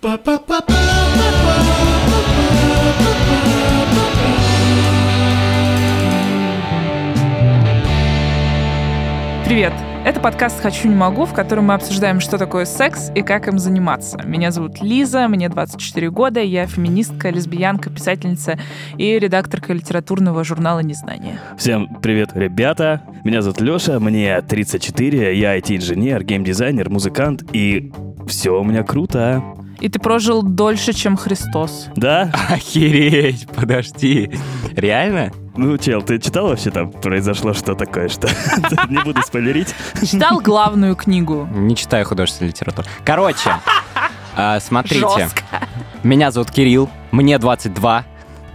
Привет! Это подкаст «Хочу, не могу», в котором мы обсуждаем, что такое секс и как им заниматься. Меня зовут Лиза, мне 24 года, я феминистка, лесбиянка, писательница и редакторка литературного журнала «Незнание». Всем привет, ребята! Меня зовут Леша, мне 34, я IT-инженер, геймдизайнер, музыкант, и все у меня круто. И ты прожил дольше, чем Христос. Да? Охереть, подожди. Реально? Ну, чел, ты читал вообще там произошло что такое, что? Не буду спойлерить. Читал главную книгу. Не читаю художественную литературу. Короче, а, смотрите. Меня зовут Кирилл, мне 22.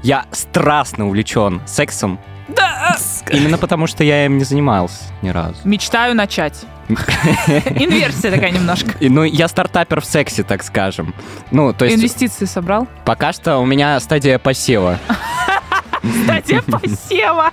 Я страстно увлечен сексом. Да! Именно потому, что я им не занимался ни разу. Мечтаю начать. Инверсия такая немножко. Ну, я стартапер в сексе, так скажем. Ну, то есть, Инвестиции собрал? пока что у меня стадия посева. Кстати, посева.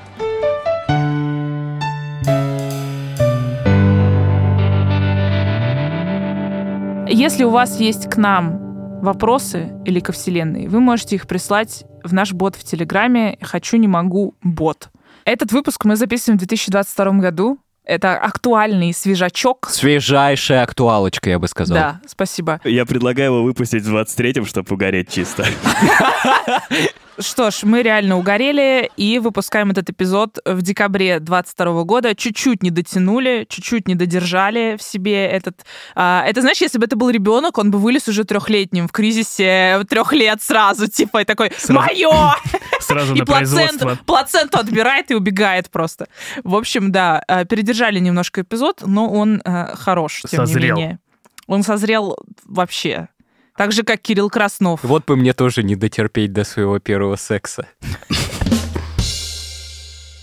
Если у вас есть к нам вопросы или ко Вселенной, вы можете их прислать в наш бот в Телеграме «Хочу, не могу, бот». Этот выпуск мы записываем в 2022 году. Это актуальный свежачок. Свежайшая актуалочка, я бы сказал. Да, спасибо. Я предлагаю его выпустить в 23-м, чтобы угореть чисто. Что ж, мы реально угорели и выпускаем этот эпизод в декабре 22 года. Чуть-чуть не дотянули, чуть-чуть не додержали в себе этот... а, это, знаешь, если бы это был ребенок, он бы вылез уже трехлетним в кризисе трех лет сразу, типа, и такой, Сразу. мое! Сразу И на производство. плаценту, плаценту отбирает и убегает просто. В общем, да, э, передержали немножко эпизод, но он э, хорош, тем Созрел. не менее. Он созрел вообще. Так же, как Кирилл Краснов. Вот бы мне тоже не дотерпеть до своего первого секса.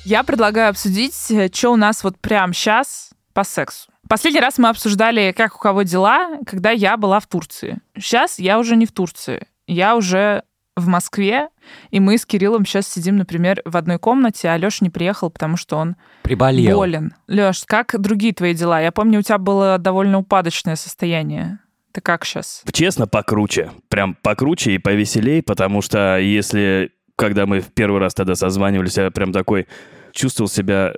Я предлагаю обсудить, что у нас вот прямо сейчас по сексу. Последний раз мы обсуждали, как у кого дела, когда я была в Турции. Сейчас я уже не в Турции. Я уже в Москве, и мы с Кириллом сейчас сидим, например, в одной комнате, а Леша не приехал, потому что он Приболел. болен. Леш, как другие твои дела? Я помню, у тебя было довольно упадочное состояние. Ты как сейчас? Честно, покруче. Прям покруче и повеселей, потому что если, когда мы в первый раз тогда созванивались, я прям такой чувствовал себя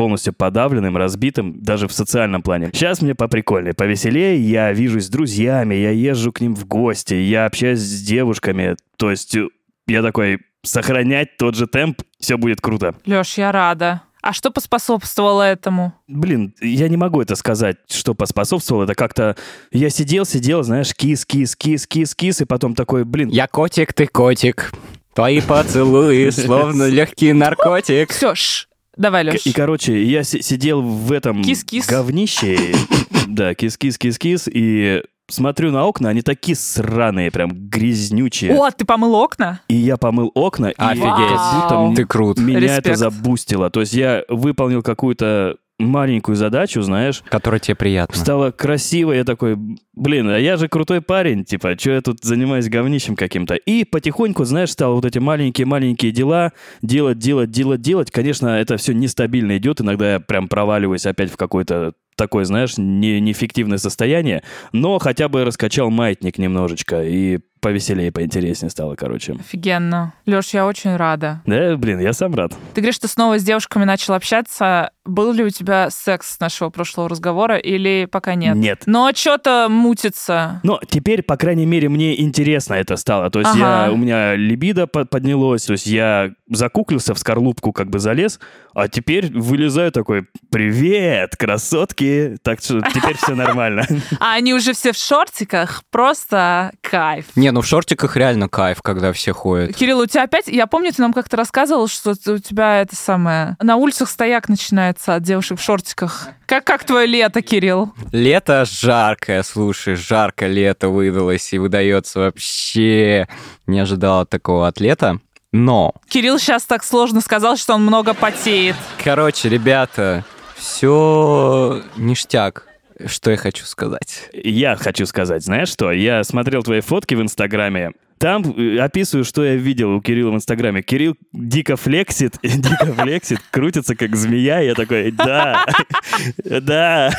полностью подавленным, разбитым, даже в социальном плане. Сейчас мне поприкольнее, повеселее, я вижусь с друзьями, я езжу к ним в гости, я общаюсь с девушками, то есть э, я такой, сохранять тот же темп, все будет круто. Леш, я рада. А что поспособствовало этому? Блин, я не могу это сказать, что поспособствовало. Это как-то... Я сидел, сидел, знаешь, кис, кис, кис, кис, кис, и потом такой, блин, Я котик, ты котик. Твои поцелуи, словно легкий наркотик. Все, ш, давай, Леш. И, короче, я си- сидел в этом Кис-кис. говнище. Да, кис-кис-кис-кис. И смотрю на окна, они такие сраные, прям грязнючие. О, ты помыл окна? И я помыл окна, и Офигеть. как будто Ты крут. меня Респект. это забустило. То есть я выполнил какую-то маленькую задачу, знаешь, Который тебе приятно. стало красиво, я такой, блин, а я же крутой парень, типа, что я тут занимаюсь говнищем каким-то. И потихоньку, знаешь, стал вот эти маленькие-маленькие дела делать, делать, делать, делать. Конечно, это все нестабильно идет, иногда я прям проваливаюсь опять в какой-то такое, знаешь, не, неэффективное состояние, но хотя бы раскачал маятник немножечко, и повеселее, поинтереснее стало, короче. Офигенно. Леш, я очень рада. Да, блин, я сам рад. Ты говоришь, что снова с девушками начал общаться. Был ли у тебя секс с нашего прошлого разговора или пока нет? Нет. Но что-то мутится. Но теперь, по крайней мере, мне интересно это стало. То есть Ага. я, у меня либидо по- поднялось, то есть я закуклился в скорлупку, как бы залез, а теперь вылезаю такой, привет, красотки. Так что теперь все нормально. А они уже все в шортиках. Просто кайф. Не, ну в шортиках реально кайф, когда все ходят. Кирилл, у тебя опять... Я помню, ты нам как-то рассказывал, что у тебя это самое... На улицах стояк начинается от девушек в шортиках. Как, как твое лето, Кирилл? Лето жаркое, слушай, жарко лето выдалось и выдается вообще. Не ожидала такого от лета. Но, Кирилл сейчас так сложно сказал, что он много потеет. короче, ребята, все ништяк. Что я хочу сказать? Я хочу сказать, знаешь что? Я смотрел твои фотки в Инстаграме. Там э, описываю, что я видел у Кирилла в Инстаграме. Кирилл дико флексит, дико флексит, крутится как змея. Я такой, да, да.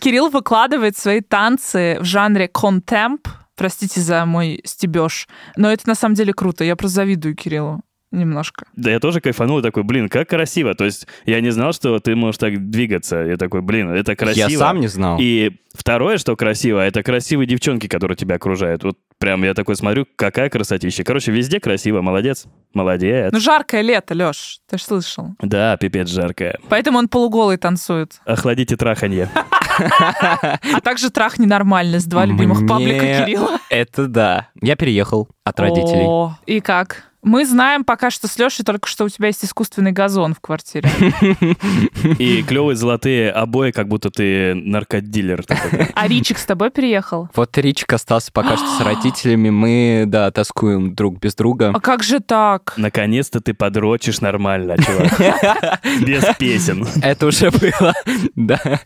Кирилл выкладывает свои танцы в жанре контемп. Простите за мой стебеж. Но это на самом деле круто. Я просто завидую Кириллу немножко. Да я тоже кайфанул, такой, блин, как красиво. То есть я не знал, что ты можешь так двигаться. Я такой, блин, это красиво. Я сам не знал. И второе, что красиво, это красивые девчонки, которые тебя окружают. Вот прям я такой смотрю, какая красотища. Короче, везде красиво, молодец. Молодец. Ну, жаркое лето, Лёш, ты ж слышал. Да, пипец жаркое. Поэтому он полуголый танцует. Охладите траханье. А также трах ненормальный с два любимых паблика Кирилла. Это да. Я переехал от родителей. О, и как? Мы знаем пока что с Лешей только, что у тебя есть искусственный газон в квартире. И клевые золотые обои, как будто ты наркодилер. такой. А Ричик с тобой переехал? Вот Ричик остался пока что с родителями. Мы, да, тоскуем друг без друга. А как же так? Наконец-то ты подрочишь нормально, чувак. Без песен. Это уже было, да.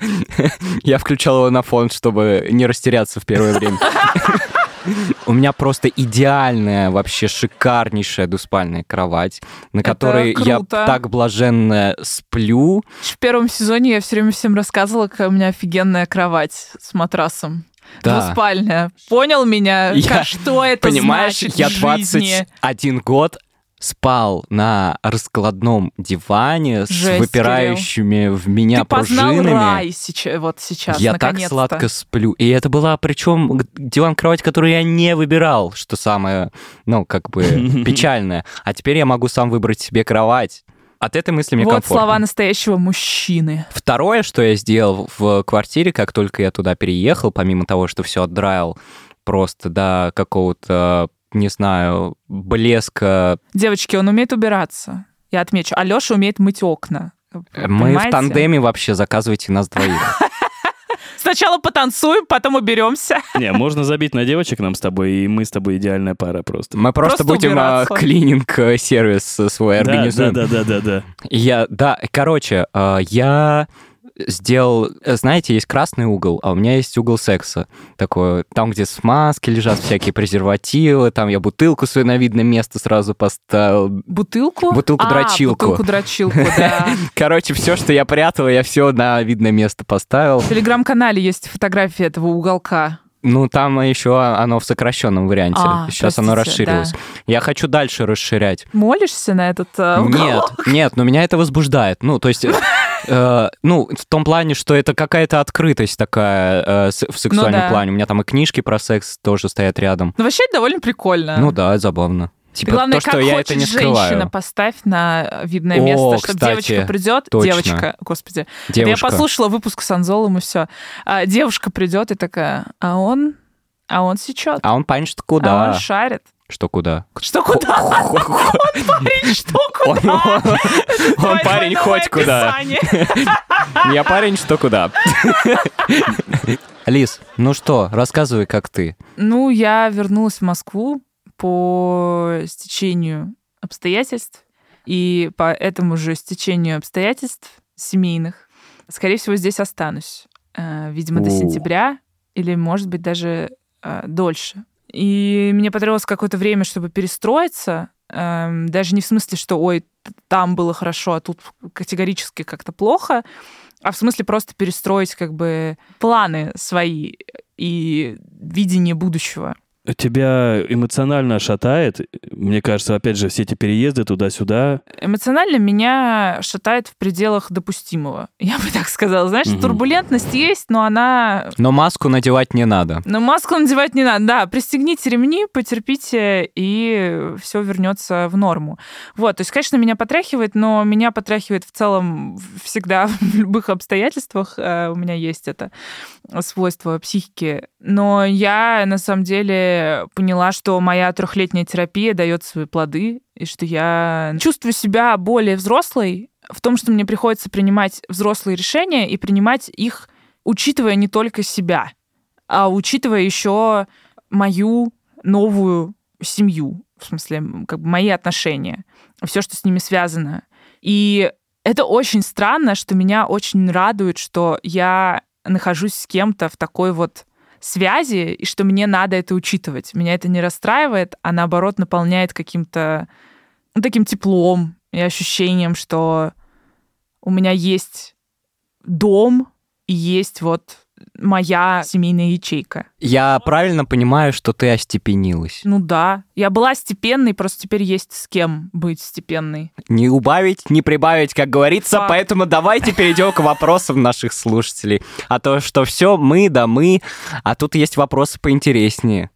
Я включал его на фон, чтобы не растеряться в первое время. У меня просто идеальная, вообще шикарнейшая двуспальная кровать, на которой я так блаженно сплю. В первом сезоне я все время всем рассказывала, какая у меня офигенная кровать с матрасом. Да. Двуспальная. Понял меня? Я- что это Понимаешь, значит я в жизни? 21 год спал на раскладном диване Жесть, с выпирающими в меня Ты познал пружинами. рай сейчас, вот сейчас, я так сладко сплю. И это была причем диван-кровать, которую я не выбирал, что самое, ну, как бы печальное. А теперь я могу сам выбрать себе кровать. От этой мысли мне Вот комфортно. слова настоящего мужчины. Второе, что я сделал в квартире, как только я туда переехал, помимо того, что все отдраил просто до какого-то, не знаю, блеска. Девочки, он умеет убираться. Я отмечу. А Леша умеет мыть окна. Мы Понимаете? в тандеме вообще заказывайте нас двоих. Сначала потанцуем, потом уберемся. Не, можно забить на девочек нам с тобой, и мы с тобой идеальная пара просто. Мы просто, Просто будем а, клининг-сервис свой Да, организуем. да, да, да, да, да. Я, да, короче, а, я сделал, э, знаете, есть красный угол, а у меня есть угол секса. Такой, там, где смазки лежат, всякие презервативы, там я бутылку свою на видное место сразу поставил. Бутылку? Бутылку-дрочилку. А, бутылку-дрочилку, да. Короче, все, что я прятал, я все на видное место поставил. В телеграм-канале есть фотографии этого уголка. Ну, там еще оно в сокращенном варианте. А, Сейчас оно простите, расширилось. Я хочу дальше расширять. Молишься на этот э, Нет, уголок? нет, но меня это возбуждает. Ну, то есть, э, ну, в том плане, что это какая-то открытость такая э, в сексуальном да. плане. У меня там и книжки про секс тоже стоят рядом. Ну, вообще, это довольно прикольно. Ну да, забавно. Типа главное, то, что как я хочешь это не женщина, скрываю. поставь на видное О, место, чтобы кстати, девочка придет, точно. девочка, господи, Девушка. я послушала выпуск с Анзолом и все. девушка придет и такая, а он, а он сечет, А он парень, что а куда? он шарит. Что куда? Что куда? Парень, что Он, куда? он парень хоть куда. Я парень, что куда. Лис, ну что, рассказывай, как ты. Ну, я вернулась в Москву по стечению обстоятельств, и по этому же стечению обстоятельств семейных, скорее всего, здесь останусь. Э, Видимо, до сентября или, может быть, даже э, дольше. И мне потребовалось какое-то время, чтобы перестроиться, эм, даже не в смысле, что, ой, там было хорошо, а тут категорически как-то плохо, а в смысле просто перестроить как бы планы свои и видение будущего. Тебя эмоционально шатает. Мне кажется, опять же, все эти переезды туда-сюда. Эмоционально меня шатает в пределах допустимого. Я бы так сказала. Знаешь, Мгм. турбулентность есть, но она... Но маску надевать не надо. Но маску надевать не надо. Да, пристегните ремни, потерпите, и все вернется в норму. Вот, то есть, конечно, меня потряхивает, но меня потряхивает в целом всегда в любых обстоятельствах. Э, У меня есть это свойство психики. Но я, на самом деле, поняла, что моя трехлетняя терапия дает свои плоды, и что я чувствую себя более взрослой в том, что мне приходится принимать взрослые решения и принимать их, учитывая не только себя, а учитывая еще мою новую семью, в смысле, как бы мои отношения, все, что с ними связано. И это очень странно, что меня очень радует, что я нахожусь с кем-то в такой вот связи, и что мне надо это учитывать. Меня это не расстраивает, а наоборот наполняет каким-то ну, таким теплом и ощущением, что у меня есть дом и есть вот моя семейная ячейка. Я правильно понимаю, что ты остепенилась? Ну да. Я была степенной, просто теперь есть с кем быть степенной. Не убавить, не прибавить, как говорится, Факт. поэтому давайте перейдем к вопросам наших слушателей. А то, что все мы да мы, а тут есть вопросы поинтереснее.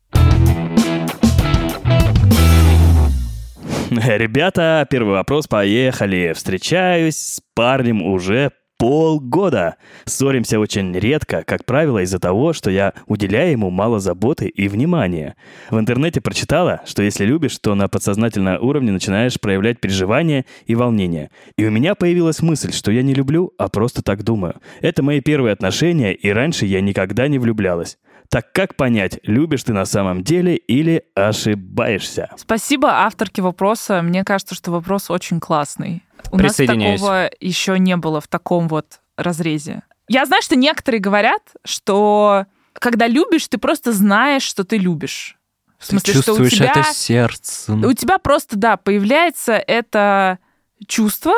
Ребята, первый вопрос, поехали. Встречаюсь с парнем уже полгода. Ссоримся очень редко, как правило, из-за того, что я уделяю ему мало заботы и внимания. В интернете прочитала, что если любишь, то на подсознательном уровне начинаешь проявлять переживания и волнение. И у меня появилась мысль, что я не люблю, а просто так думаю. Это мои первые отношения, и раньше я никогда не влюблялась. Так как понять, любишь ты на самом деле или ошибаешься? Спасибо авторке вопроса. Мне кажется, что вопрос очень классный. У нас такого еще не было в таком вот разрезе. Я знаю, что некоторые говорят, что когда любишь, ты просто знаешь, что ты любишь. В смысле, ты что у чувствуешь тебя, это сердцем. у тебя просто, да, появляется это чувство,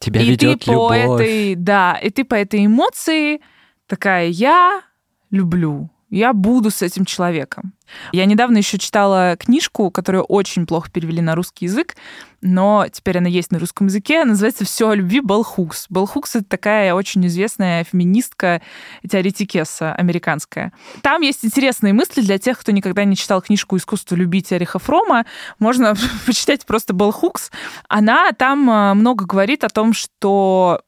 Тебя и ты ведет по любовь. этой, да, и ты по этой эмоции такая, я люблю, я буду с этим человеком. Я недавно еще читала книжку, которую очень плохо перевели на русский язык, но теперь она есть на русском языке. Называется «Все о любви» Белл Хукс. Белл Хукс — это такая очень известная феминистка, теоретикесса американская. Там есть интересные мысли для тех, кто никогда не читал книжку «Искусство любить» Эриха Фрома. Можно почитать просто Белл Хукс. Она там э, много говорит о том, что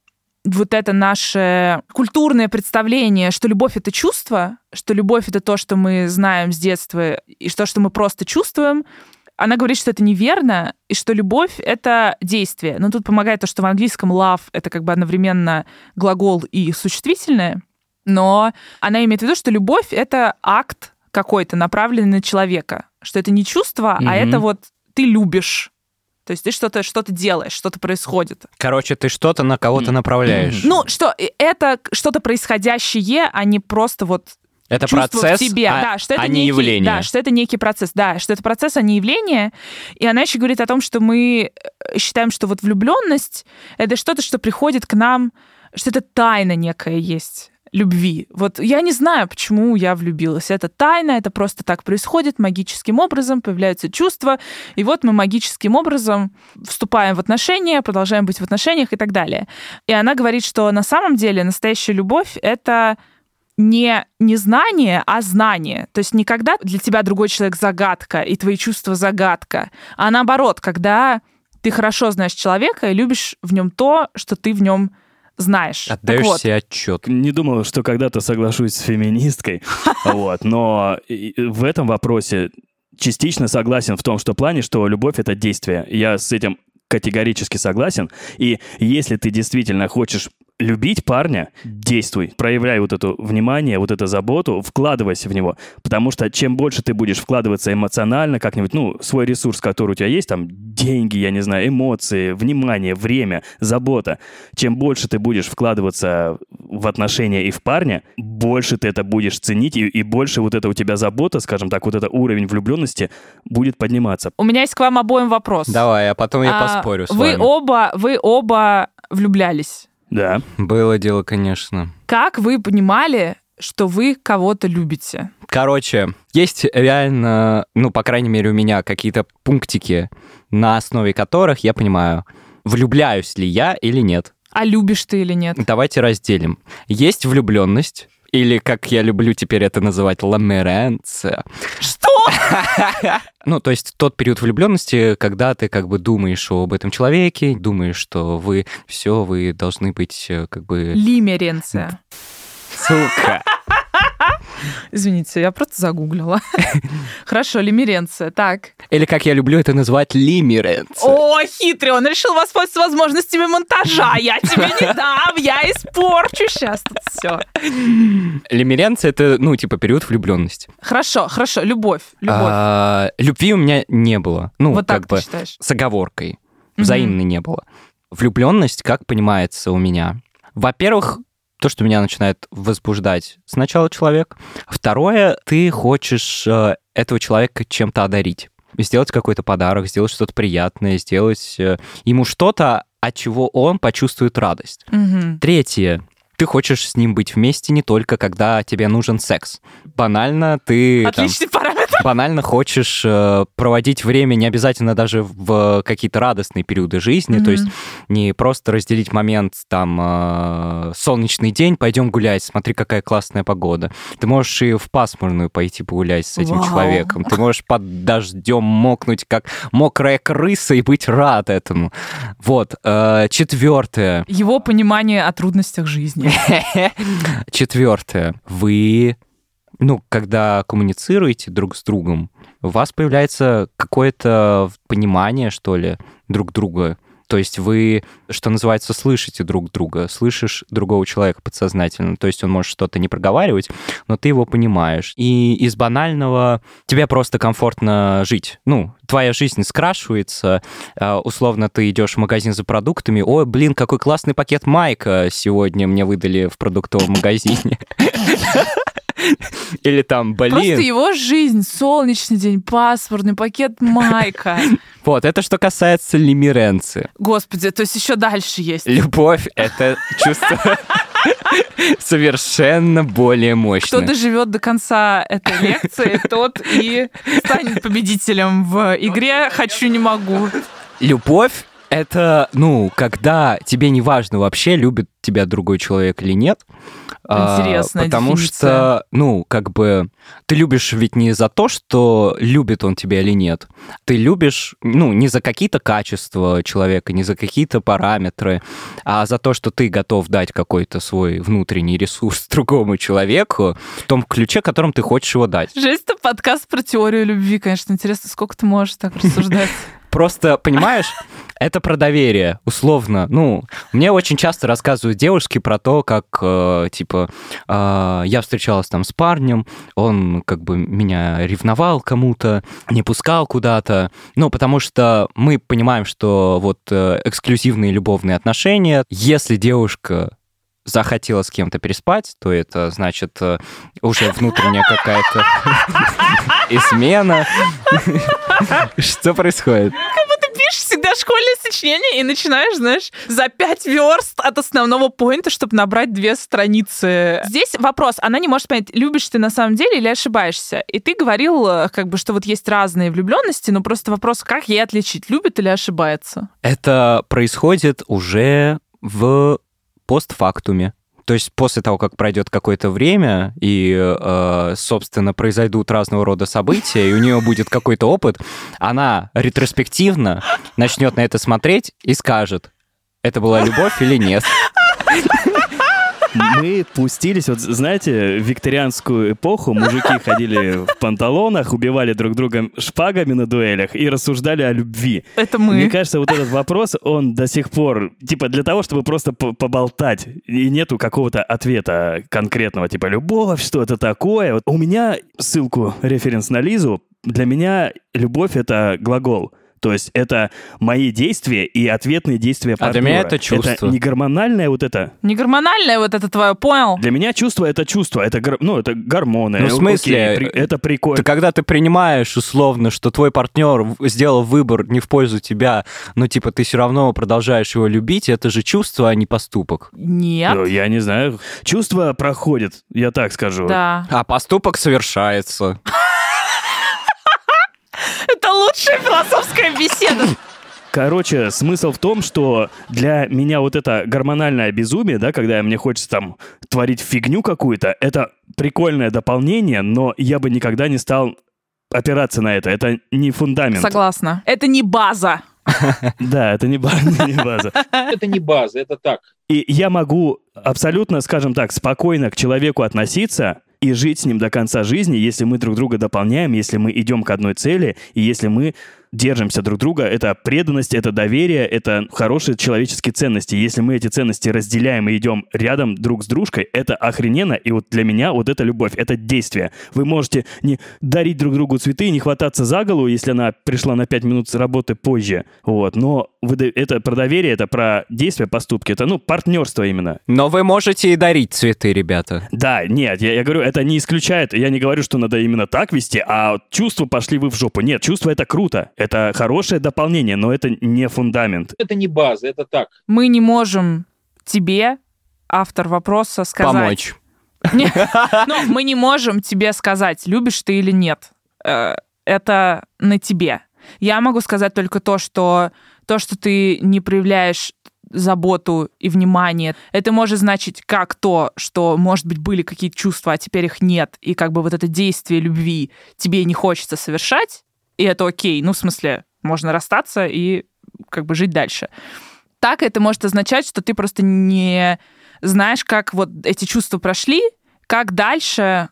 вот это наше культурное представление, что любовь — это чувство, что любовь — это то, что мы знаем с детства, и то, что мы просто чувствуем, она говорит, что это неверно, и что любовь — это действие. Но тут помогает то, что в английском love — это как бы одновременно глагол и существительное, но она имеет в виду, что любовь — это акт какой-то, направленный на человека, что это не чувство, Мгм. а это вот ты любишь. То есть ты что-то что делаешь, что-то происходит. Короче, ты что-то на кого-то направляешь. Ну, что это что-то происходящее, а не просто вот это чувство процесс, в тебе, а, да, что это а некий, не явление. Да, что это некий процесс, да, что это процесс, а не явление. И она еще говорит о том, что мы э, считаем, что вот влюбленность это что-то, что приходит к нам, что это тайна некая есть любви. Вот я не знаю, почему я влюбилась. Это тайна, это просто так происходит магическим образом, появляются чувства, и вот мы магическим образом вступаем в отношения, продолжаем быть в отношениях и так далее. И она говорит, что на самом деле настоящая любовь — это не незнание, а знание. То есть никогда для тебя другой человек загадка, и твои чувства загадка, а наоборот, когда ты хорошо знаешь человека и любишь в нем то, что ты в нем знаешь. Отдаешь вот, себе отчет. Не думал, что когда-то соглашусь с феминисткой, вот, но в этом вопросе частично согласен в том, что плане, что любовь — это действие. Я с этим категорически согласен. И если ты действительно хочешь любить парня, действуй, проявляй вот это внимание, вот эту заботу, вкладывайся в него. Потому что чем больше ты будешь вкладываться эмоционально, как-нибудь, ну, свой ресурс, который у тебя есть, там, деньги, я не знаю, эмоции, внимание, время, забота, чем больше ты будешь вкладываться в отношения и в парня, больше ты это будешь ценить, и, и больше вот это у тебя забота, скажем так, вот это уровень влюбленности будет подниматься. у меня есть к вам обоим вопрос. Давай, а потом я А, поспорю с вы вами. оба, вы оба влюблялись. Да. Было дело, конечно. Как вы понимали, что вы кого-то любите? Короче, есть реально, ну, по крайней мере, у меня какие-то пунктики, на основе которых я понимаю, влюбляюсь ли я или нет. А любишь ты или нет? Давайте разделим. Есть влюбленность, или, как я люблю теперь это называть, ламеренция. Что? Ну, то есть тот период влюбленности, когда ты как бы думаешь об этом человеке, думаешь, что вы все, вы должны быть э, как бы... Лимеренция. Сука. Извините, я просто загуглила. Хорошо, лимеренция. Так. Или, как я люблю это называть, лимеренция. О, хитрый, он решил воспользоваться возможностями монтажа. Я тебе не дам, я испорчу сейчас тут все. Лимеренция — это, ну, типа, период влюбленности. Хорошо, хорошо, любовь, любовь. А, любви у меня не было. Ну, вот как бы с оговоркой. Взаимной не было. Влюбленность, как понимается у меня? Во-первых, то, что меня начинает возбуждать сначала человек. Второе, ты хочешь э, этого человека чем-то одарить. Сделать какой-то подарок, сделать что-то приятное, сделать э, ему что-то, от чего он почувствует радость. Мгм. Третье, ты хочешь с ним быть вместе не только когда тебе нужен секс. Банально ты... там, Отличный параметр. Банально хочешь э, проводить время не обязательно даже в какие-то радостные периоды жизни, то есть не просто разделить момент там э, солнечный день, пойдем гулять, смотри какая классная погода. Ты можешь и в пасмурную пойти погулять с этим Вау. человеком. Ты можешь под дождем мокнуть как мокрая крыса и быть рад этому. Вот. Э, четвертое. Его понимание о трудностях жизни. Четвертое. Вы, ну, когда коммуницируете друг с другом, у вас появляется какое-то понимание, что ли, друг друга. То есть вы, что называется, слышите друг друга, слышишь другого человека подсознательно. То есть он может что-то не проговаривать, но ты его понимаешь. И из банального тебе просто комфортно жить. Ну, твоя жизнь скрашивается. А, Условно, ты идешь в магазин за продуктами. Ой, блин, какой классный пакет майка сегодня мне выдали в продуктовом магазине. Или там, Просто блин. его жизнь, солнечный день, пасмурный пакет майка. Вот, это что касается лимиренции. Господи, то есть еще дальше есть. Любовь — это чувство совершенно более Кто мощное. доживет до конца этой лекции, тот и станет победителем в игре «Хочу, не могу». Любовь — это, ну, когда тебе не важно вообще, любит тебя другой человек или нет. А, Интересная Потому дефиниция. что, ну, как бы, ты любишь ведь не за то, что любит он тебя или нет. Ты любишь, ну, не за какие-то качества человека, не за какие-то параметры, а за то, что ты готов дать какой-то свой внутренний ресурс другому человеку в том ключе, которым ты хочешь его дать. Жесть, это подкаст про теорию любви, конечно. Интересно, сколько ты можешь так рассуждать? Просто, понимаешь, это про доверие, условно. Ну, мне очень часто рассказывают девушки про то, как, э, типа, э, я встречалась там с парнем, он как бы меня ревновал кому-то, не пускал куда-то. Ну, потому что мы понимаем, что вот э, эксклюзивные любовные отношения, если девушка захотела с кем-то переспать, то это значит э, уже внутренняя какая-то измена. Что происходит? Ты пишешь всегда школьное сочинение и начинаешь, знаешь, за пять верст от основного поинта, чтобы набрать две страницы. Здесь вопрос, она не может понять, любишь ты на самом деле или ошибаешься. И ты говорил, э, как бы, что вот есть разные влюбленности, но просто вопрос, как ей отличить, любит или ошибается? Это происходит уже в постфактуме. То есть после того, как пройдет какое-то время, и, э, собственно, произойдут разного рода события, и у нее будет какой-то опыт, она ретроспективно начнет на это смотреть и скажет, это была любовь или нет. Мы пустились, вот знаете, в викторианскую эпоху мужики ходили в панталонах, убивали друг друга шпагами на дуэлях и рассуждали о любви. Это Мне мы. кажется, вот этот вопрос, он до сих пор, типа, для того, чтобы просто по- поболтать, и нету какого-то ответа конкретного, типа, любовь, что это такое. Вот у меня ссылку, референс на Лизу, для меня любовь — это глагол. То есть это мои действия и ответные действия А для партнера. меня это чувство. Это не гормональное вот это. Не гормональное вот это твое, понял? Для меня чувство — это чувство. Это, ну, это гормоны. Ну, в смысле, Окей, это прикольно. Ты когда ты принимаешь условно, что твой партнер сделал выбор не в пользу тебя, но типа ты все равно продолжаешь его любить, это же чувство, а не поступок. Нет. Ну, Я не знаю. Чувство проходит, я так скажу. Да. А поступок совершается. Лучшая философская беседа. Короче, смысл в том, что для меня вот это гормональное безумие, да, когда мне хочется там творить фигню какую-то, это прикольное дополнение, но я бы никогда не стал опираться на это. Это не фундамент. Согласна. Это не база. Да, это. Не база. Это не база, это так. И я могу абсолютно, скажем так, спокойно к человеку относиться и жить с ним до конца жизни, если мы друг друга дополняем, если мы идем к одной цели, и если мы держимся друг друга. Это преданность, это доверие, это хорошие человеческие ценности. Если мы эти ценности разделяем и идем рядом друг с дружкой, это охрененно. И вот для меня вот это любовь, это действие. Вы можете не дарить друг другу цветы, не хвататься за голову, если она пришла на 5 минут работы позже. Вот. Но это про доверие, это про действия, поступки. Это, ну, партнерство именно. Но вы можете и дарить цветы, ребята. Да, нет, я, я говорю, это не исключает, я не говорю, что надо именно так вести, а чувства пошли вы в жопу. Нет, чувства это круто, это хорошее дополнение, но это не фундамент. Это не база, это так. Мы не можем тебе автор вопроса сказать... Помочь. Ну, мы не можем тебе сказать, любишь ты или нет. Э, Это на тебе. Я могу сказать только то, что то, что ты не проявляешь заботу и внимание, это может значить как то, что, может быть, были какие-то чувства, а теперь их нет, и как бы вот это действие любви тебе не хочется совершать, и это окей. Ну, в смысле, можно расстаться и как бы жить дальше. Так это может означать, что ты просто не знаешь, как вот эти чувства прошли, как дальше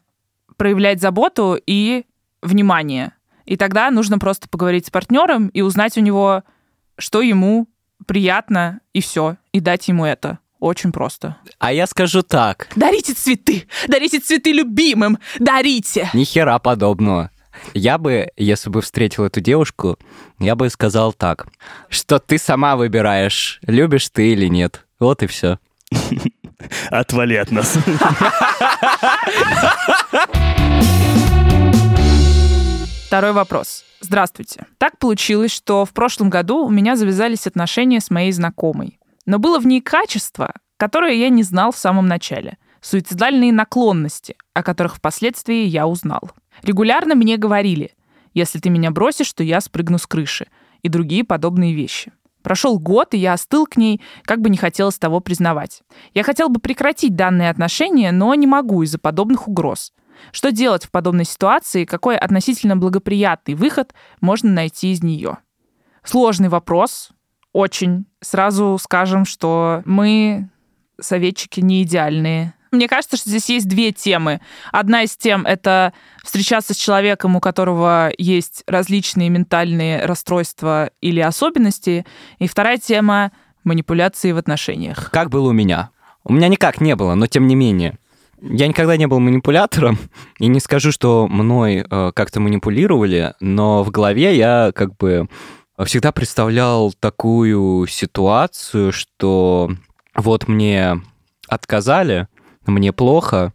проявлять заботу и внимание. И тогда нужно просто поговорить с партнером и узнать у него, что ему приятно, и все, и дать ему это. Очень просто. А я скажу так. Дарите цветы! Дарите цветы любимым! Дарите! Ни хера подобного. Я бы, если бы встретил эту девушку, я бы сказал так, что ты сама выбираешь, любишь ты или нет. Вот и все. Отвали от нас. Второй вопрос. Здравствуйте. Так получилось, что в прошлом году у меня завязались отношения с моей знакомой. Но было в ней качество, которое я не знал в самом начале. Суицидальные наклонности, о которых впоследствии я узнал. Регулярно мне говорили, если ты меня бросишь, то я спрыгну с крыши. И другие подобные вещи. Прошел год, и я остыл к ней, как бы не хотелось того признавать. Я хотел бы прекратить данные отношения, но не могу из-за подобных угроз. Что делать в подобной ситуации, какой относительно благоприятный выход можно найти из нее? Сложный вопрос, очень. Сразу скажем, что мы, советчики, не идеальные. Мне кажется, что здесь есть две темы. Одна из тем — это встречаться с человеком, у которого есть различные ментальные расстройства или особенности. И вторая тема — манипуляции в отношениях. Как было у меня? У меня никак не было, но тем не менее. Я никогда не был манипулятором, и не скажу, что мной э, как-то манипулировали, но в голове я как бы всегда представлял такую ситуацию, что вот мне отказали, мне плохо,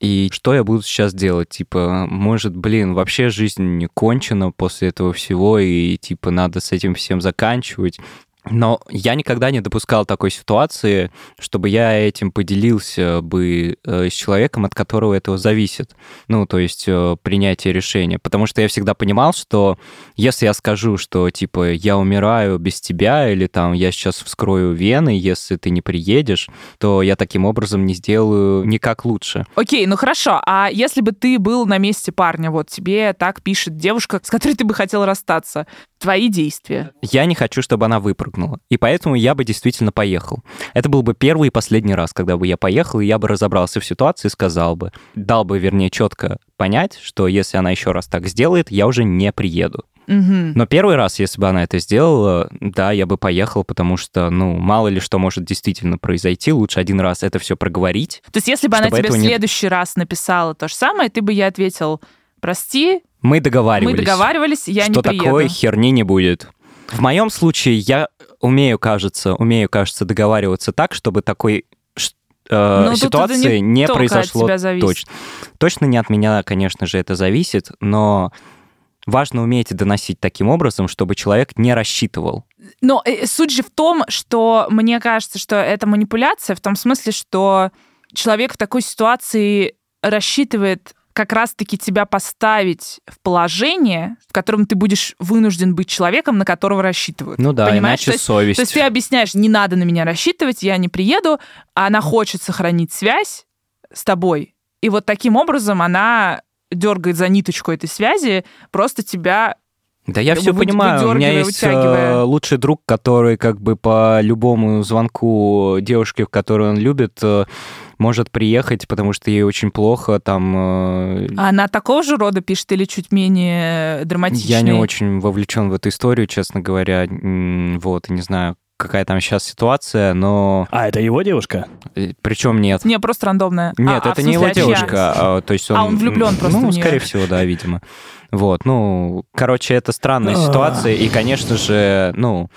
и что я буду сейчас делать? Типа, может, блин, вообще жизнь не кончена после этого всего, и типа надо с этим всем заканчивать. Но я никогда не допускал такой ситуации, чтобы я этим поделился бы э, с человеком, от которого этого зависит. Ну, то есть э, принятие решения. Потому что я всегда понимал, что если я скажу, что типа я умираю без тебя, или там я сейчас вскрою вены, если ты не приедешь, то я таким образом не сделаю никак лучше. Окей, ну хорошо. А если бы ты был на месте парня, вот тебе так пишет девушка, с которой ты бы хотел расстаться, твои действия? Я не хочу, чтобы она выпрыгнула. И поэтому я бы действительно поехал. Это был бы первый и последний раз, когда бы я поехал, и я бы разобрался в ситуации и сказал бы, дал бы, вернее, четко понять, что если она еще раз так сделает, я уже не приеду. Мгм. Но первый раз, если бы она это сделала, да, я бы поехал, потому что, ну, мало ли что может действительно произойти, лучше один раз это все проговорить. То есть если бы она тебе в этого не- следующий раз написала то же самое, ты бы ей ответил, прости, Мы договаривались. мы договаривались, я что не приеду. такой херни не будет. В моем случае я умею, кажется, умею, кажется, договариваться так, чтобы такой э, Ну, ситуации не не, произошло точно. Точно не от меня, конечно же, это зависит, но важно уметь доносить таким образом, чтобы человек не рассчитывал. Но э, суть же в том, что мне кажется, что это манипуляция в том смысле, что человек в такой ситуации рассчитывает как раз-таки тебя поставить в положение, в котором ты будешь вынужден быть человеком, на которого рассчитывают. Ну да, Понимаешь? иначе То есть- совесть. То есть ты объясняешь, не надо на меня рассчитывать, я не приеду, а она хочет сохранить связь с тобой. И вот таким образом она дергает за ниточку этой связи, просто тебя Да я все понимаю. У меня есть э, вытягивая. лучший друг, который как бы по любому звонку девушки, которую он любит, э, может приехать, потому что ей очень плохо, там... э, А она такого же рода пишет или чуть менее драматичный? Я не очень вовлечен в эту историю, честно говоря. Вот, не знаю, какая там сейчас ситуация, но А, это его девушка? причем нет. Не, просто рандомная. Нет, А, а, это в не его смысле, а девушка, а, то есть он... А, он влюблён просто Ну, скорее всего, да, видимо. Вот, ну, короче, это странная А. ситуация, и, конечно же, ну,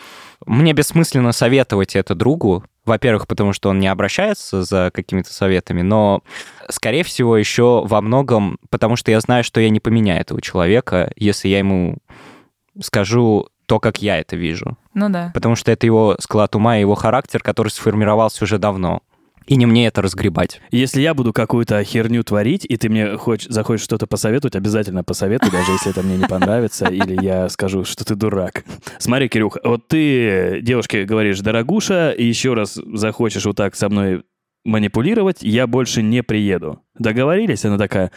мне бессмысленно советовать это другу, во-первых, потому что он не обращается за какими-то советами, но, скорее всего, еще во многом, потому что я знаю, что я не поменяю этого человека, если я ему скажу то, как я это вижу. Ну да. Потому что это его склад ума и его характер, который сформировался уже давно. И не мне это разгребать. Если я буду какую-то херню творить, и ты мне хочешь, захочешь что-то посоветовать, обязательно посоветуй, даже если это мне не понравится, или я скажу, что ты дурак. Смотри, Кирюх, вот ты девушке говоришь, дорогуша, и еще раз захочешь вот так со мной манипулировать, я больше не приеду. Договорились? Она такая,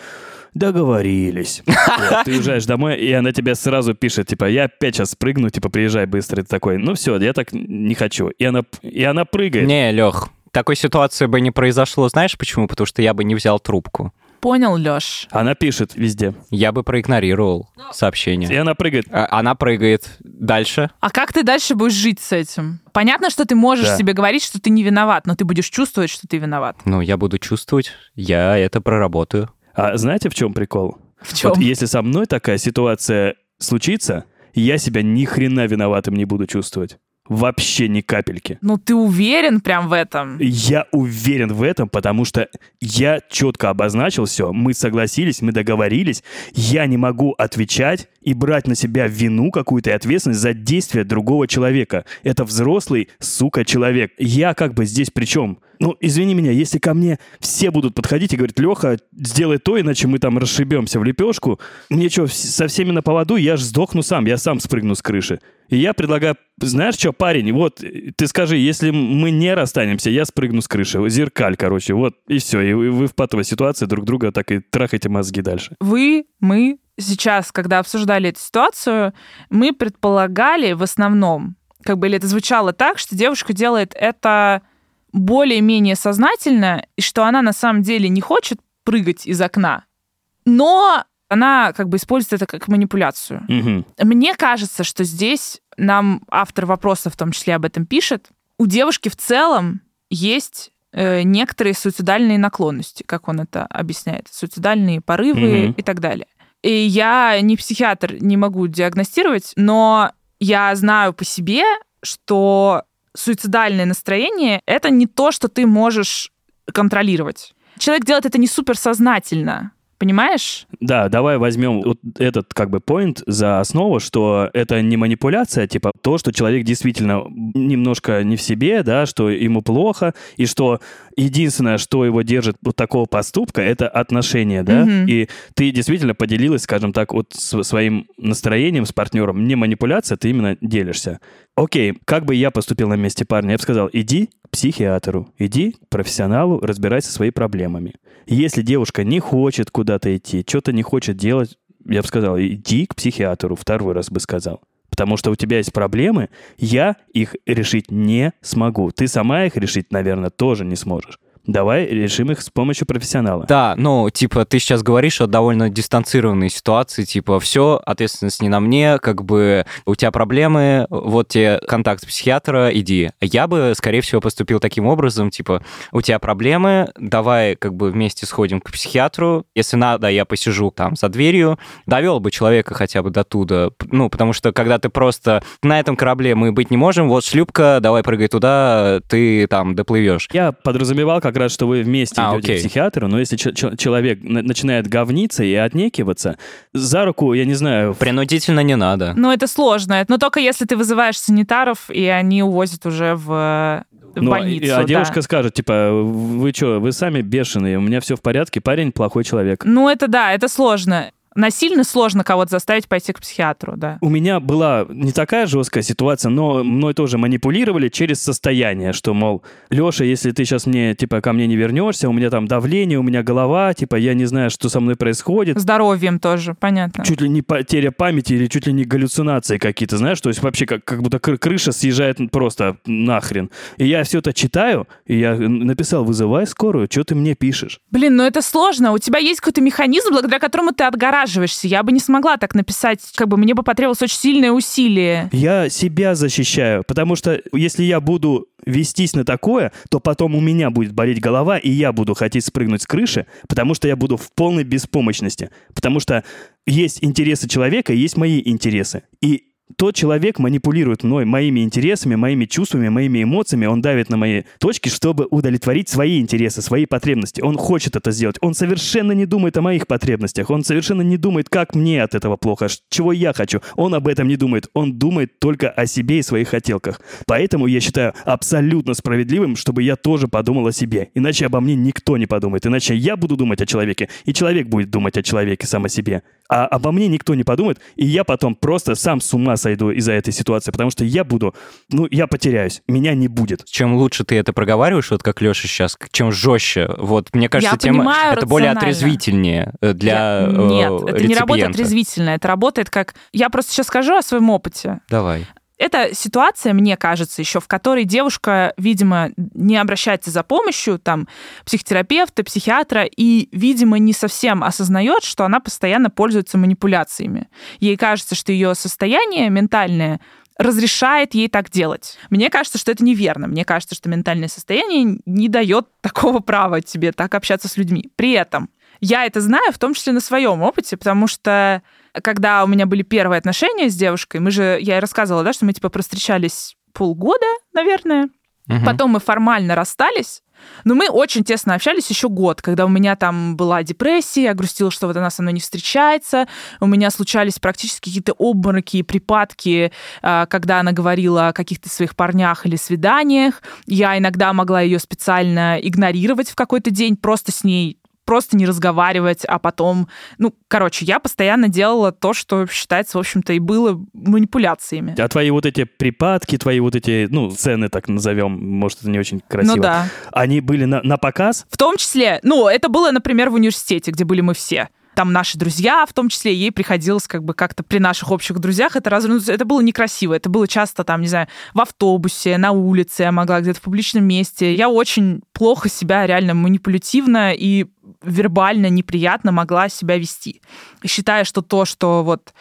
договорились. Вот, ты уезжаешь домой, и она тебе сразу пишет, типа, я опять сейчас прыгну, типа, приезжай быстро. И ты такой, ну все, я так не хочу. И она, и она прыгает. Не, Лех, такой ситуации бы не произошло, знаешь почему? Потому что я бы не взял трубку. Понял, Лёш? Она пишет везде. Я бы проигнорировал И сообщение. она прыгает. А- Она прыгает дальше. А как ты дальше будешь жить с этим? Понятно, что ты можешь Да. себе говорить, что ты не виноват, но ты будешь чувствовать, что ты виноват. Ну, я буду чувствовать, я это проработаю. А знаете, в чем прикол? В чем? Вот если со мной такая ситуация случится, я себя ни хрена виноватым не буду чувствовать. Вообще ни капельки. Ну, ты уверен прям в этом? Я уверен в этом, потому что я четко обозначил все. Мы согласились, мы договорились. Я не могу отвечать и брать на себя вину какую-то и ответственность за действия другого человека. Это взрослый, сука, человек. Я как бы здесь при чем? Ну, извини меня, если ко мне все будут подходить и говорить, Леха, сделай то, иначе мы там расшибемся в лепешку, мне что, со всеми на поводу, я ж сдохну сам, я сам спрыгну с крыши. И я предлагаю, знаешь что, парень, вот, э, ты скажи, если мы не расстанемся, я спрыгну с крыши. Зеркаль, короче, вот, и все. И вы в патовой ситуации друг друга так и трахайте мозги дальше. Вы, мы сейчас, когда обсуждали эту ситуацию, мы предполагали в основном, как бы или это звучало так, что девушка делает это более-менее сознательно, и что она на самом деле не хочет прыгать из окна, но она как бы использует это как манипуляцию. Мгм. Мне кажется, что здесь нам автор вопроса в том числе об этом пишет. У девушки в целом есть э, некоторые суицидальные наклонности, как он это объясняет, суицидальные порывы Мгм. и так далее. И я не психиатр, не могу диагностировать, но я знаю по себе, что суицидальное настроение это не то, что ты можешь контролировать. Человек делает это не суперсознательно, понимаешь? Да, давай возьмем вот этот как бы point за основу, что это не манипуляция, типа то, что человек действительно немножко не в себе, да, что ему плохо, и что единственное, что его держит от такого поступка, это отношения, да, Мгм. и ты действительно поделилась, скажем так, вот своим настроением с партнером, не манипуляция, ты именно делишься. Окей, как бы я поступил на месте парня? Я бы сказал, иди к психиатру, иди к профессионалу, разбирайся со своими проблемами. Если девушка не хочет куда-то идти, что-то не хочет делать, я бы сказал, иди к психиатру, второй раз бы сказал. Потому что у тебя есть проблемы, я их решить не смогу. Ты сама их решить, наверное, тоже не сможешь. Давай решим их с помощью профессионала. Да, ну, типа, ты сейчас говоришь о довольно дистанцированной ситуации, типа, все, ответственность не на мне, как бы у тебя проблемы, вот тебе контакт психиатра, иди. Я бы, скорее всего, поступил таким образом, типа, у тебя проблемы, давай, как бы, вместе сходим к психиатру, если надо, я посижу там за дверью, довел бы человека хотя бы до туда, ну, потому что, когда ты просто на этом корабле мы быть не можем, вот шлюпка, давай прыгай туда, ты там доплывешь. Я подразумевал как раз, что вы вместе А, идете окей. к психиатру, но если че- че- человек на- начинает говниться и отнекиваться, за руку, я не знаю, Принудительно не надо. Ну, это сложно. Но только если ты вызываешь санитаров, и они увозят уже в, в Ну, больницу. и- а да. девушка скажет, типа, вы что, вы сами бешеные, у меня все в порядке, парень плохой человек. Ну, это да, это сложно. Насильно сложно кого-то заставить пойти к психиатру, да. У меня была не такая жесткая ситуация, но мной тоже манипулировали через состояние, что, мол, Леша, если ты сейчас мне, типа, ко мне не вернешься, у меня там давление, у меня голова, типа, я не знаю, что со мной происходит. Здоровьем тоже, понятно. Чуть ли не потеря памяти или чуть ли не галлюцинации какие-то, знаешь, то есть вообще как, как будто кры- крыша съезжает просто нахрен. И я все это читаю, и я написал, вызывай скорую, что ты мне пишешь? Блин, ну это сложно. У тебя есть какой-то механизм, благодаря которому ты отгораживаешься. Я бы не смогла так написать. Как бы мне бы потребовалось очень сильное усилие. Я себя защищаю, потому что если я буду вестись на такое, то потом у меня будет болеть голова, и я буду хотеть спрыгнуть с крыши, потому что я буду в полной беспомощности. Потому что есть интересы человека, есть мои интересы. И тот человек манипулирует мной, моими интересами, моими чувствами, моими эмоциями, он давит на мои точки, чтобы удовлетворить свои интересы, свои потребности. Он хочет это сделать. Он совершенно не думает о моих потребностях. Он совершенно не думает, как мне от этого плохо, чего я хочу. Он об этом не думает. Он думает только о себе и своих хотелках. Поэтому я считаю абсолютно справедливым, чтобы я тоже подумал о себе. Иначе обо мне никто не подумает. Иначе я буду думать о человеке, и человек будет думать о человеке сам о себе. А обо мне никто не подумает, и я потом просто сам с ума сойду из-за этой ситуации, потому что я буду, ну, я потеряюсь, меня не будет. Чем лучше ты это проговариваешь, вот как Леша сейчас, чем жестче, вот мне кажется, Я тем понимаю это более отрезвительнее э, для Я- э, Нет, это не работает реципиента. резвительно, это работает как... Я просто сейчас скажу о своем опыте. Давай. Это ситуация, мне кажется, еще в которой девушка, видимо, не обращается за помощью, там, психотерапевта, психиатра, и, видимо, не совсем осознает, что она постоянно пользуется манипуляциями. Ей кажется, что ее состояние ментальное разрешает ей так делать. Мне кажется, что это неверно. Мне кажется, что ментальное состояние не дает такого права тебе так общаться с людьми. При этом я это знаю, в том числе на своем опыте, потому что когда у меня были первые отношения с девушкой, мы же, я и рассказывала, да, что мы типа простречались полгода, наверное. Мгм. Потом мы формально расстались, но мы очень тесно общались еще год, когда у меня там была депрессия, я грустила, что вот она со мной не встречается, у меня случались практически какие-то обмороки и припадки, а, когда она говорила о каких-то своих парнях или свиданиях. Я иногда могла ее специально игнорировать в какой-то день, просто с ней просто не разговаривать, а потом... Ну, короче, я постоянно делала то, что считается, в общем-то, и было манипуляциями. А твои вот эти припадки, твои вот эти, ну, цены, так назовем, может, это не очень красиво, Ну да. они были на, на показ? В том числе, ну, это было, например, в университете, где были мы все. Там наши друзья, в том числе, ей приходилось как бы как-то при наших общих друзьях это раз... ну, Это было некрасиво. Это было часто там, не знаю, в автобусе, на улице, я могла где-то в публичном месте. Я очень плохо себя реально манипулятивно и вербально неприятно могла себя вести. Считая, что то, что вот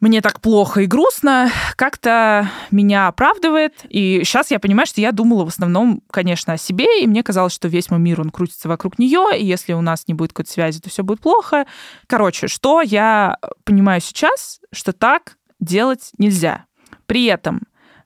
мне так плохо и грустно, как-то меня оправдывает. И сейчас я понимаю, что я думала в основном, конечно, о себе, и мне казалось, что весь мой мир, он крутится вокруг нее, и если у нас не будет какой-то связи, то все будет плохо. Короче, что я понимаю сейчас, что так делать нельзя. При этом,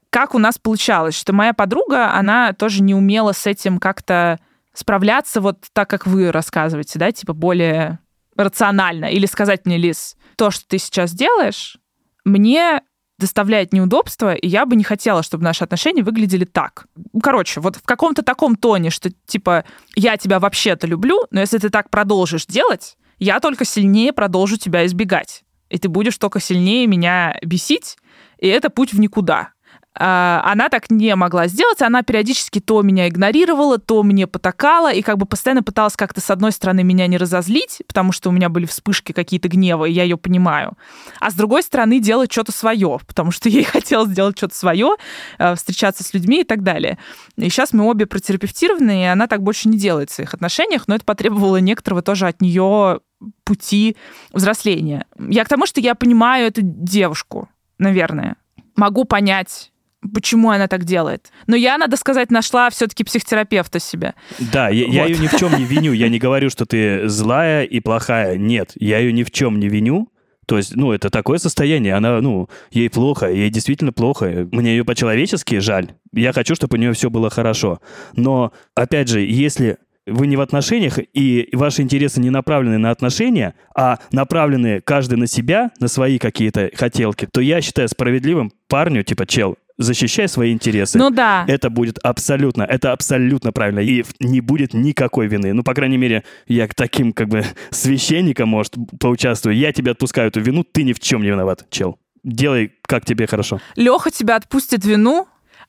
как у нас получалось, что моя подруга, она тоже не умела с этим как-то справляться вот так, как вы рассказываете, да, типа более рационально. Или сказать мне, Лиз, то, что ты сейчас делаешь, мне доставляет неудобства, и я бы не хотела, чтобы наши отношения выглядели так. Короче, вот в каком-то таком тоне, что типа я тебя вообще-то люблю, но если ты так продолжишь делать, я только сильнее продолжу тебя избегать. И ты будешь только сильнее меня бесить, и это путь в никуда. А, Она так не могла сделать, она периодически то меня игнорировала, то мне потакала, и как бы постоянно пыталась как-то с одной стороны меня не разозлить, потому что у меня были вспышки какие-то гнева, и я ее понимаю, а с другой стороны делать что-то свое, потому что ей хотелось сделать что-то свое, э, встречаться с людьми и так далее. И сейчас мы обе протерапевтированы, и она так больше не делает в своих отношениях, но это потребовало некоторого тоже от нее пути взросления. Я к тому, что я понимаю эту девушку, наверное. Могу понять, почему она так делает. Но я, надо сказать, нашла все-таки психотерапевта себе. Да, я, я Вот. ее ни в чем не виню. Я не говорю, что ты злая и плохая. Нет, я ее ни в чем не виню. То есть, ну, это такое состояние, она, ну, ей плохо, ей действительно плохо. Мне ее по-человечески жаль. Я хочу, чтобы у нее все было хорошо. Но, опять же, если вы не в отношениях, и ваши интересы не направлены на отношения, а направлены каждый на себя, на свои какие-то хотелки, то я считаю справедливым парню, типа, чел, защищай свои интересы. Ну да. Это будет абсолютно, это абсолютно правильно. И не будет никакой вины. Ну, по крайней мере, я к таким, как бы, священникам, может, поучаствую. Я тебе отпускаю эту вину, ты ни в чем не виноват, чел. Делай, как тебе хорошо. Леха тебя отпустит вину.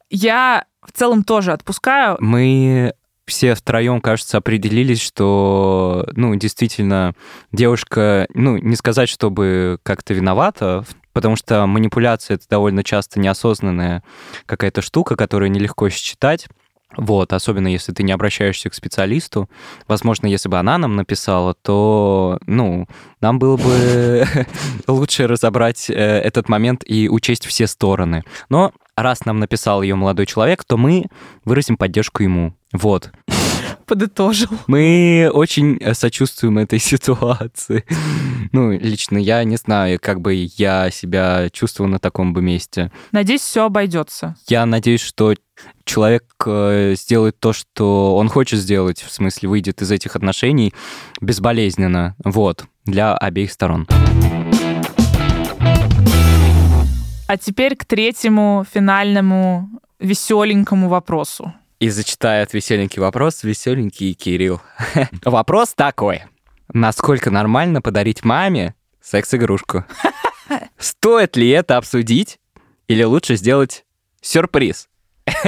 Я в целом тоже отпускаю. Мы все втроем, кажется, определились, что, ну, действительно, девушка, ну, не сказать, чтобы как-то виновата, в- потому что манипуляция — это довольно часто неосознанная какая-то штука, которую нелегко считать. Вот, особенно если ты не обращаешься к специалисту. Возможно, если бы она нам написала, то, ну, нам было бы лучше разобрать э, этот момент и учесть все стороны. Но раз нам написал ее молодой человек, то мы выразим поддержку ему. Вот. Подытожил. Мы очень э, сочувствуем этой ситуации. Ну, лично я не знаю, как бы я себя чувствовал на таком бы месте. Надеюсь, все обойдется. Я надеюсь, что человек э, сделает то, что он хочет сделать, в смысле выйдет из этих отношений безболезненно. Вот, для обеих сторон. А теперь к третьему финальному веселенькому вопросу. И зачитает веселенький вопрос веселенький Кирилл. Вопрос такой. Насколько нормально подарить маме секс-игрушку? Стоит ли это обсудить? Или лучше сделать сюрприз?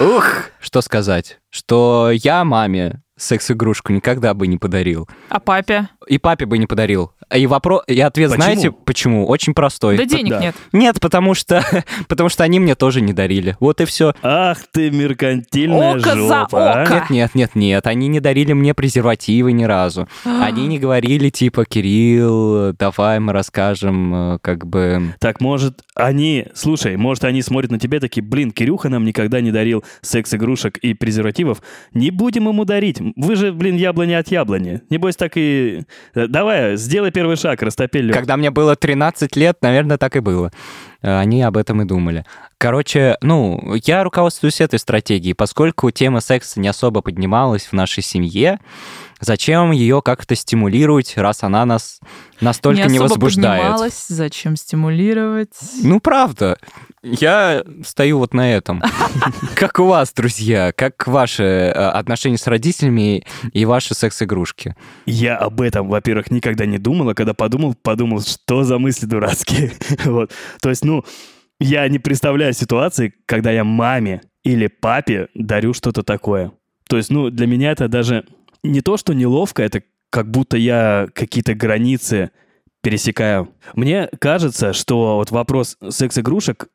Ух, что сказать? Что я маме секс-игрушку никогда бы не подарил. А папе? И папе бы не подарил. И, вопрос, и ответ Почему? знаете почему? Очень простой. Да денег да. нет. Нет, потому что, потому что они мне тоже не дарили. Вот и все. Ах ты, меркантильная Око за жопа, а? око. Нет, нет, нет, нет. Они не дарили мне презервативы ни разу. Они не говорили типа, Кирилл, давай мы расскажем, э, как бы... Так, может, они... Слушай, может, они смотрят на тебя такие, блин, Кирюха нам никогда не дарил секс-игрушек и презервативов. Не будем ему дарить. Вы же, блин, яблони от яблони. Небось, так и... Э, Давай, сделай первый шаг, растопи лёд. Когда мне было 13 лет, наверное, так и было. Э, Они об этом и думали. Короче, ну, я руководствуюсь этой стратегией, поскольку тема секса не особо поднималась в нашей семье. Зачем ее как-то стимулировать, раз она нас настолько не, особо возбуждает? поднималась, Зачем стимулировать? Ну, правда. Я стою вот на этом. Как у вас, друзья? Как ваши э, отношения с родителями и ваши секс-игрушки? Я об этом, во-первых, никогда не думал, а когда подумал, подумал, что за мысли дурацкие. вот. То есть, ну, я не представляю ситуации, когда я маме или папе дарю что-то такое. То есть, ну, для меня это даже не то, что неловко, это как будто я какие-то границы пересекаю. Мне кажется, что вот вопрос секс-игрушек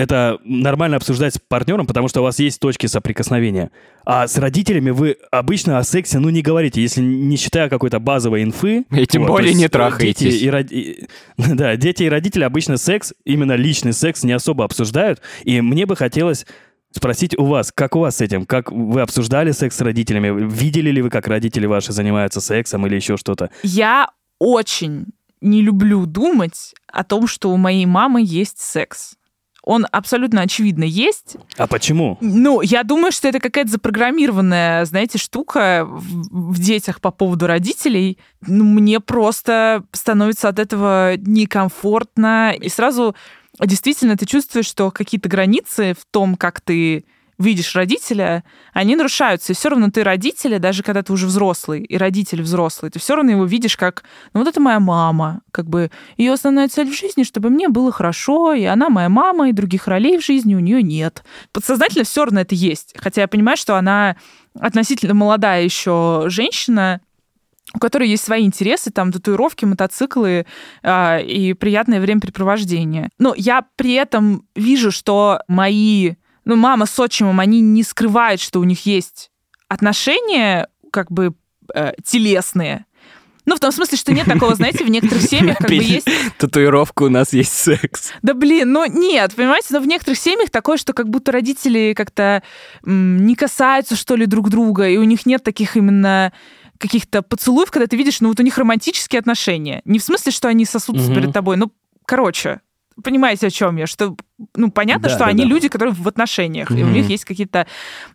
это нормально обсуждать с партнером, потому что у вас есть точки соприкосновения. А с родителями вы обычно о сексе, ну, не говорите, если не считая какой-то базовой инфы. И тем Вот, более не э, трахаетесь. дети и род- и- Да, дети и родители обычно секс, именно личный секс, не особо обсуждают. И мне бы хотелось спросить у вас, как у вас с этим? Как вы обсуждали секс с родителями? Видели ли вы, как родители ваши занимаются сексом или еще что-то? Я очень не люблю думать о том, что у моей мамы есть секс. Он абсолютно очевидно есть. А почему? Ну, я думаю, что это какая-то запрограммированная, знаете, штука в, в детях по поводу родителей. Ну, мне просто становится от этого некомфортно. И сразу действительно ты чувствуешь, что какие-то границы в том, как ты видишь родителя, они нарушаются. И все равно ты родителя, даже когда ты уже взрослый, и родитель взрослый, ты все равно его видишь как, ну вот это моя мама, как бы ее основная цель в жизни, чтобы мне было хорошо, и она моя мама, и других ролей в жизни у нее нет. Подсознательно все равно это есть. Хотя я понимаю, что она относительно молодая еще женщина, у которой есть свои интересы, там татуировки, мотоциклы э, и приятное времяпрепровождение. Но я при этом вижу, что мои, ну, мама с отчимом, они не скрывают, что у них есть отношения, как бы э, телесные. Ну, в том смысле, что нет такого, знаете, в некоторых семьях как бы есть... Татуировка у нас есть секс. Да блин, ну нет, понимаете, но в некоторых семьях такое, что как будто родители как-то не касаются, что ли, друг друга, и у них нет таких именно каких-то поцелуев, когда ты видишь, ну вот у них романтические отношения. Не в смысле, что они сосутся перед тобой, ну, короче, понимаете, о чем я, что, ну, понятно, Да, что да, они да. люди, которые в отношениях, и у них есть какие-то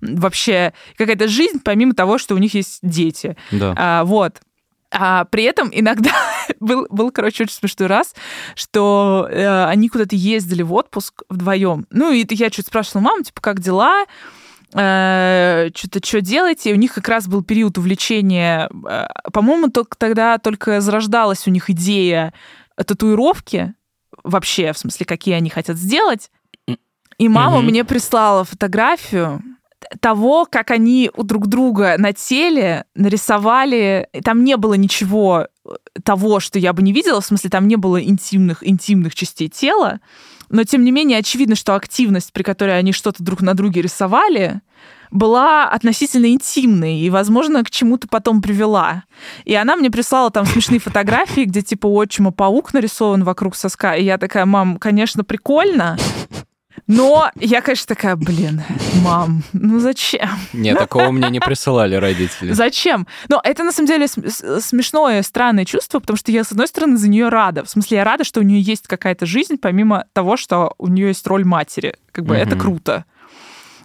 вообще какая-то жизнь, помимо того, что у них есть дети. Да. А, вот. А при этом иногда был, был, короче, очень смешной раз, что э, они куда-то ездили в отпуск вдвоем. Ну, и я что-то спрашивала, мам, типа, как дела? Э, что-то что делаете? И у них как раз был период увлечения. э, по-моему, только тогда только зарождалась у них идея татуировки вообще, в смысле, какие они хотят сделать. И мама Мгм. мне прислала фотографию того, как они у друг друга на теле нарисовали. Там не было ничего э, того, что я бы не видела, в смысле, там не было интимных, интимных частей тела, но, тем не менее, очевидно, что активность, при которой они что-то друг на друге рисовали, была относительно интимной и, возможно, к чему-то потом привела. И она мне прислала там смешные фотографии, где типа у отчима паук нарисован вокруг соска. И я такая, мам, конечно, прикольно, Но я, конечно, такая, блин, мам, ну зачем? Нет, такого мне не присылали родители. Зачем? Но это на самом деле смешное, странное чувство, потому что я, с одной стороны, за нее рада. В смысле, я рада, что у нее есть какая-то жизнь, помимо того, что у нее есть роль матери. Как бы это круто.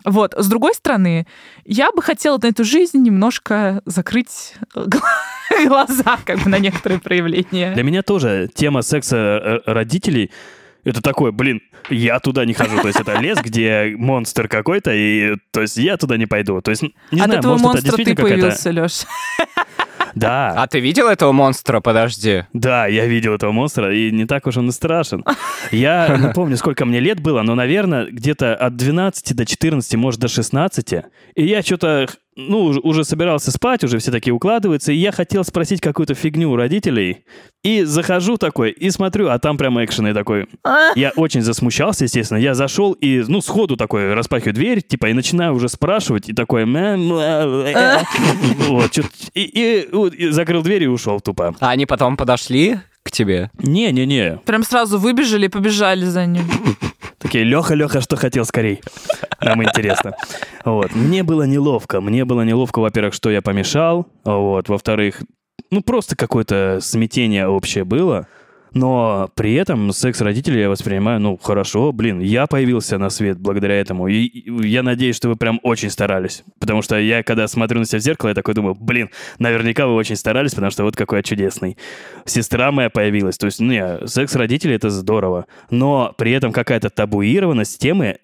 Вот. С другой стороны, я бы хотела на эту жизнь немножко закрыть гла- глаза как бы на некоторые проявления. Для меня тоже тема секса э, родителей это такое, блин, я туда не хожу. То есть это лес, где монстр какой-то, и то есть я туда не пойду. То есть, не От знаю, этого может, это монстра ты действительно какая-то... появился, Леш. Да, А ты видел этого монстра? Подожди. да, я видел этого монстра, и не так уж он и страшен. Я не помню, сколько мне лет было, но, наверное, где-то от 12 до 14, может, до 16. И я что-то, ну, уж- уже собирался спать, уже все такие укладываются, и я хотел спросить какую-то фигню у родителей. И захожу такой, и смотрю, а там прям экшен, и такой... Я очень засмущался, естественно. Я зашел и, ну, сходу такой распахиваю дверь, типа, и начинаю уже спрашивать, и такой... «Мя, мля, э». Вот, чё- и, и- вот, и закрыл дверь и ушел тупо. А они потом подошли к тебе? Не-не-не, Прям сразу выбежали и побежали за ним. Такие, Леха, Леха, что хотел скорей? Нам интересно. Вот. Мне было неловко. Мне было неловко, во-первых, что я помешал. Вот. Во-вторых, ну просто какое-то смятение общее было. Но при этом секс родителей я воспринимаю, ну, хорошо, блин, я появился на свет благодаря этому. И я надеюсь, что вы прям очень старались. Потому что я, когда смотрю на себя в зеркало, я такой думаю, блин, наверняка вы очень старались, потому что вот какой я чудесный. Сестра моя появилась. То есть, ну, не, секс родителей — это здорово. Но при этом какая-то табуированность темы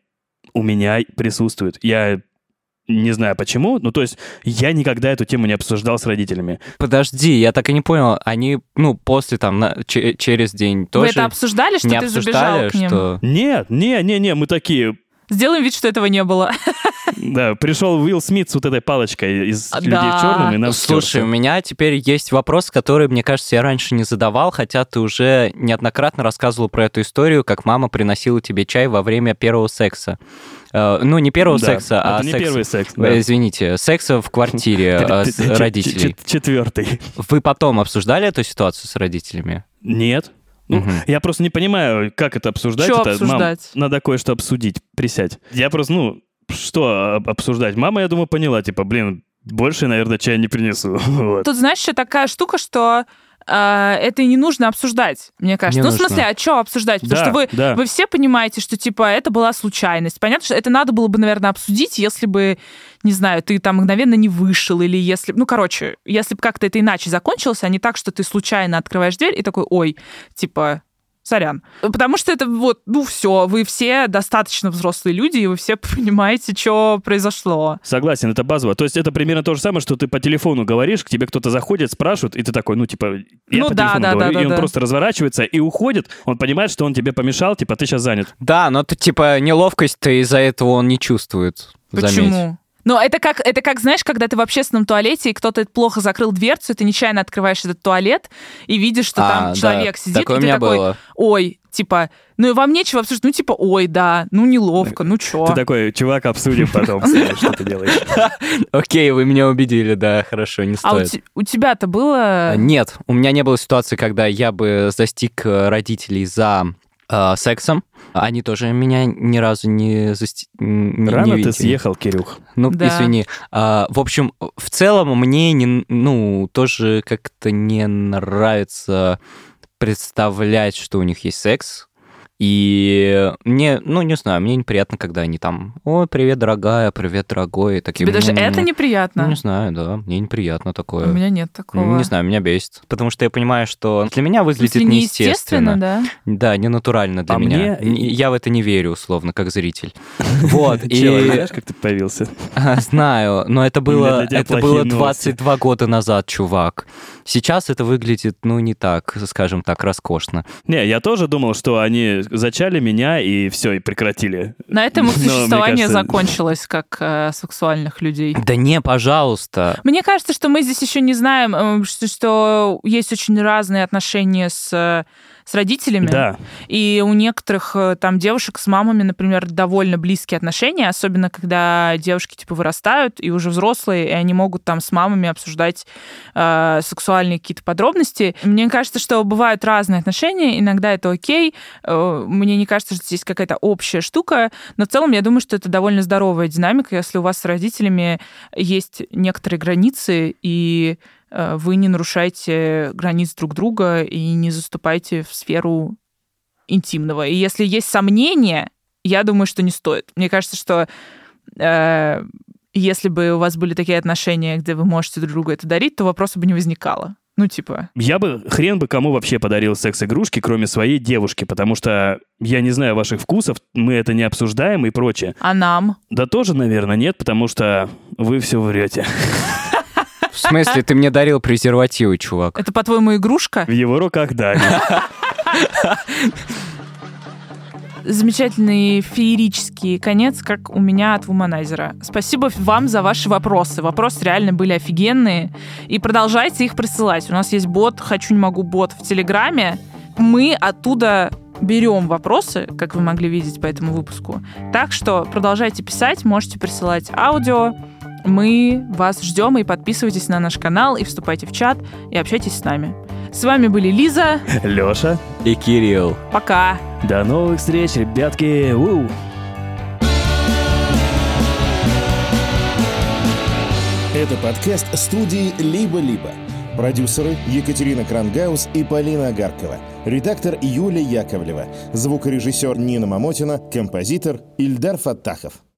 у меня присутствует. Я не знаю почему, ну то есть я никогда эту тему не обсуждал с родителями. Подожди, я так и не понял. Они, ну, после там, на- че- через день Вы тоже это обсуждали, что не ты забежал обсуждали, к ним? что... Нет, не, не, не, мы такие, Сделаем вид, что этого не было. да, пришел Уилл Смит с вот этой палочкой из А, людей да. в черном и нам Слушай, у меня теперь есть вопрос, который, мне кажется, я раньше не задавал, хотя ты уже неоднократно рассказывал про эту историю, как мама приносила тебе чай во время первого секса. Э, Ну, не первого Да, секса, а не секса- первый секс. Э, да. Извините, секса в квартире э, родителей. чет- Четвертый. Вы потом обсуждали эту ситуацию с родителями? Нет. Ну, Мгм. Я просто не понимаю, как это обсуждать. Чё это, мам, обсуждать? надо кое-что обсудить, присядь. Я просто, ну, что об- обсуждать? Мама, я думаю, поняла, типа, блин, больше, наверное, чая не принесу. Вот. Тут, знаешь, еще такая штука, что это и не нужно обсуждать, мне кажется. Не ну, в нужно. смысле, а что обсуждать? Потому Да, что вы, да. вы все понимаете, что, типа, это была случайность. Понятно, что это надо было бы, наверное, обсудить, если бы, не знаю, ты там мгновенно не вышел, или если... Ну, короче, если бы как-то это иначе закончилось, а не так, что ты случайно открываешь дверь и такой, ой, типа, сорян. Потому что это вот, ну, все, вы все достаточно взрослые люди, и вы все понимаете, что произошло. Согласен, это базово. То есть это примерно то же самое, что ты по телефону говоришь, к тебе кто-то заходит, спрашивает, и ты такой, ну, типа, я Ну по да, телефону да, говорю, да, и да, он да. просто разворачивается и уходит, он понимает, что он тебе помешал, типа, ты сейчас занят. Да, но ты, типа, неловкость-то из-за этого он не чувствует. заметь. Ну, это как, это как, знаешь, когда ты в общественном туалете, и кто-то плохо закрыл дверцу, и ты нечаянно открываешь этот туалет, и видишь, что А, там да, человек сидит, такое и у ты меня такой, было. ой, типа, ну и вам нечего обсуждать, ну типа, ой, да, ну неловко, ну чё. Ты такой, чувак, обсудим потом, что ты делаешь. Окей, вы меня убедили, да, хорошо, не А у, стоит. те- у тебя-то было... А, Нет, у меня не было ситуации, когда я бы застиг э, родителей за э, сексом. Они тоже меня ни разу не засти... не- не Рано ты видели. съехал, Кирюх. Ну, Да. извини. А, в общем, в целом мне не, ну, тоже как-то не нравится представлять, что у них есть секс. И мне, ну, не знаю, мне неприятно, когда они там, ой, привет, дорогая, привет, дорогой. Такие, Тебе даже «М, это Ну, неприятно? не знаю, да, мне неприятно такое. У меня нет такого. Не знаю, меня бесит. Потому что я понимаю, что для меня выглядит неестественно. да? Да, не натурально для А меня. мне- Я в это не верю, условно, как зритель. Вот, и знаешь, как ты появился? знаю, но это было, это было новости. 22 года назад, чувак. Сейчас это выглядит, ну, не так, скажем так, роскошно. Не, я тоже думал, что они зачали меня и все, и прекратили. На этом их существование кажется- закончилось, как э, сексуальных людей. Да не, пожалуйста. Мне кажется, что мы здесь еще не знаем, э, что, что есть очень разные отношения с э, с родителями. Да. И у некоторых э, там девушек с мамами, например, довольно близкие отношения, особенно когда девушки типа вырастают и уже взрослые, и они могут там с мамами обсуждать э, сексуальные какие-то подробности. Мне кажется, что бывают разные отношения, иногда это окей. Э, мне не кажется, что здесь какая-то общая штука, но в целом я думаю, что это довольно здоровая динамика, если у вас с родителями есть некоторые границы, и вы не нарушаете границ друг друга и не заступаете в сферу интимного. И если есть сомнения, я думаю, что не стоит. Мне кажется, что э, если бы у вас были такие отношения, где вы можете друг другу это дарить, то вопроса бы не возникало. Ну, типа... Я бы, хрен бы кому вообще подарил секс-игрушки, кроме своей девушки, потому что я не знаю ваших вкусов, мы это не обсуждаем и прочее. А нам? Да тоже, наверное, нет, потому что вы все врете. В смысле, ты мне дарил презервативы, чувак? Это, по-твоему, игрушка? В его руках, да. замечательный феерический конец, как у меня от Вуманайзера. Спасибо вам за ваши вопросы. Вопросы реально были офигенные. И продолжайте их присылать. У нас есть бот «Хочу, не могу» бот в Телеграме. Мы оттуда берем вопросы, как вы могли видеть по этому выпуску. Так что продолжайте писать, можете присылать аудио. Мы вас ждем и подписывайтесь на наш канал, и вступайте в чат, и общайтесь с нами. С вами были Лиза. Леша. И Кирилл. Пока. До новых встреч, ребятки. У! Это подкаст студии «Либо-либо». Продюсеры Екатерина Крангаус и Полина Агаркова. Редактор Юлия Яковлева. Звукорежиссер Нина Мамотина. Композитор Ильдар Фаттахов.